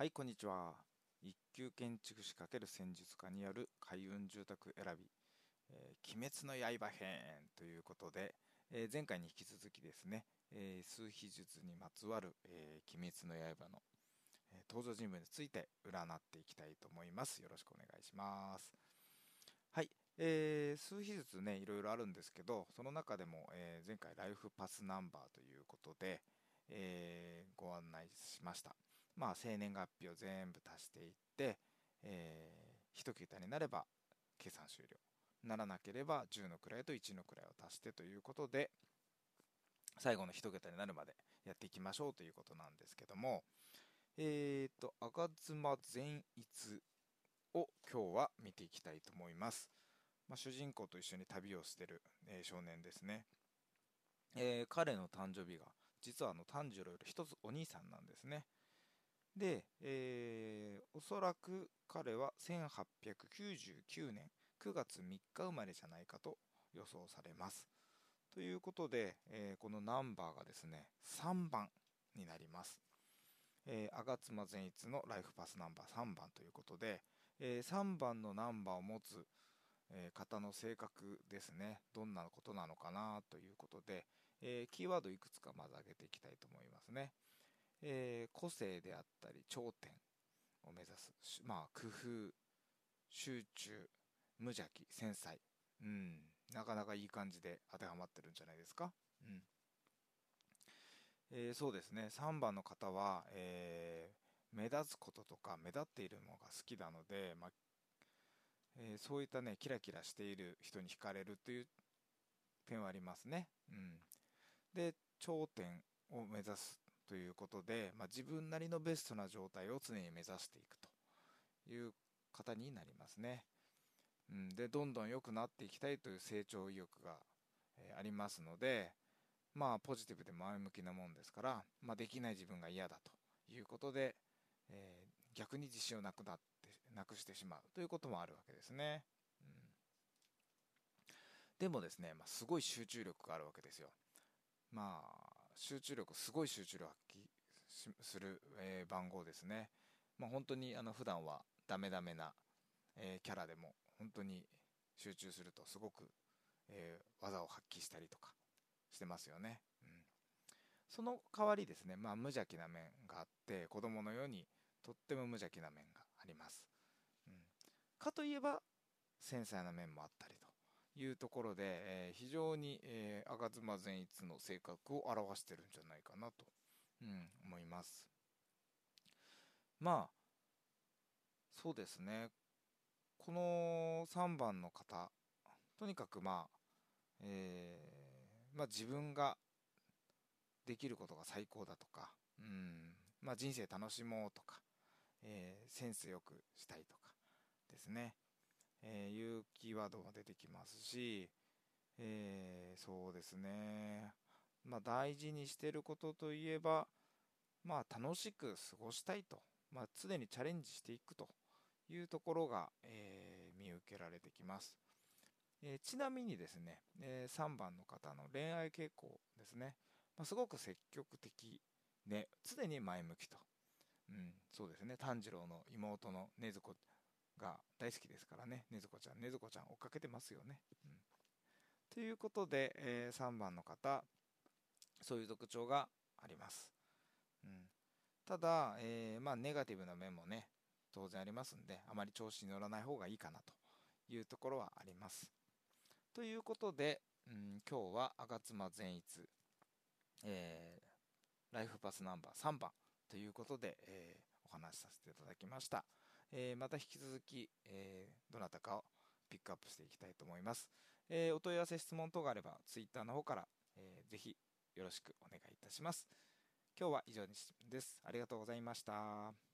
はいこんにちは。一級建築士×戦術家による開運住宅選び、えー、鬼滅の刃編ということで、えー、前回に引き続きですね、えー、数秘術にまつわる、え鬼滅の刃の、え登場人物について占っていきたいと思います。よろしくお願いします。はい、えー、数秘術ねいろいろあるんですけどその中でも、え前回ライフパスナンバーということで、えご案内しました。まあ、生年月日を全部足していって、えー、1桁になれば計算終了。ならなければ10の位と1の位を足してということで最後の1桁になるまでやっていきましょうということなんですけどもえっ、ー、と吾妻善逸を今日は見ていきたいと思います、まあ、主人公と一緒に旅をしてる、えー、少年ですね、えー、彼の誕生日が実はあの炭治郎より一つお兄さんなんですね。で、えー、おそらく彼は1899年9月3日生まれじゃないかと予想されます。ということで、えー、このナンバーがですね3番になります。えー、吾妻善逸のライフパスナンバー3番ということで、えー、3番のナンバーを持つ、えー、方の性格ですねどんなことなのかなということで、えキーワードいくつかまず挙げていきたいと思いますね。えー、個性であったり頂点を目指すまあ工夫集中無邪気繊細。うん。なかなかいい感じで当てはまってるんじゃないですか？うん。えー、そうですね。3番の方は、えー、目立つこととか目立っているのが好きなので、まあえー、そういったねキラキラしている人に惹かれるという点はありますね、うん、で頂点を目指すということで、まあ、自分なりのベストな状態を常に目指していくという方になりますね。うん、でどんどん良くなっていきたいという成長意欲が、え、ありますのでまあポジティブで前向きなもんですから、まあ、できない自分が嫌だということで、えー、逆に自信をなくなってなくしてしまうということもあるわけですね。うん、でもですね、まあ、すごい集中力があるわけですよ。まあ、集中力、すごい集中力発揮する、えー、番号ですね。まあ、本当にあの普段はダメダメな、えー、キャラでも本当に集中するとすごく、えー、技を発揮したりとかしてますよね。うん、その代わりですね、まあ、無邪気な面があって子供のようにとっても無邪気な面があります。うん、かといえば繊細な面もあったりというところで、えー、非常に、えー、吾妻善逸の性格を表してるんじゃないかなと、うん、思います。まあそうですね。この3番の方とにかくまあ、えー、まあ、自分ができることが最高だとか、うんまあ、人生楽しもうとか、えセンスよくしたいとかですね。えー、いうキーワードが出てきますし、えー、そうですね、まあ、大事にしてることといえば、まあ、楽しく過ごしたいと、まあ、常にチャレンジしていくというところが、えー、見受けられてきます。えー、ちなみにですね、えー、3番の方の恋愛傾向ですね、まあ、すごく積極的で常に前向きと、うん、そうですね。炭治郎の妹の禰豆子が大好きですからね、ねずこちゃん、ねずこちゃん追っかけてますよね。うん、ということで、えー、3番の方、そういう特徴があります。うん、ただ、えー、まあ、ネガティブな面もね、当然ありますんで、あまり調子に乗らない方がいいかなというところはあります。ということで、うん、今日は吾妻善逸、えー、ライフパスナンバー3番ということで、えー、お話しさせていただきました。えー、また引き続き、えー、どなたかをピックアップしていきたいと思います。えー、お問い合わせ、質問等があれば、Twitter の方から、えー、ぜひよろしくお願いいたします。今日は以上です。ありがとうございました。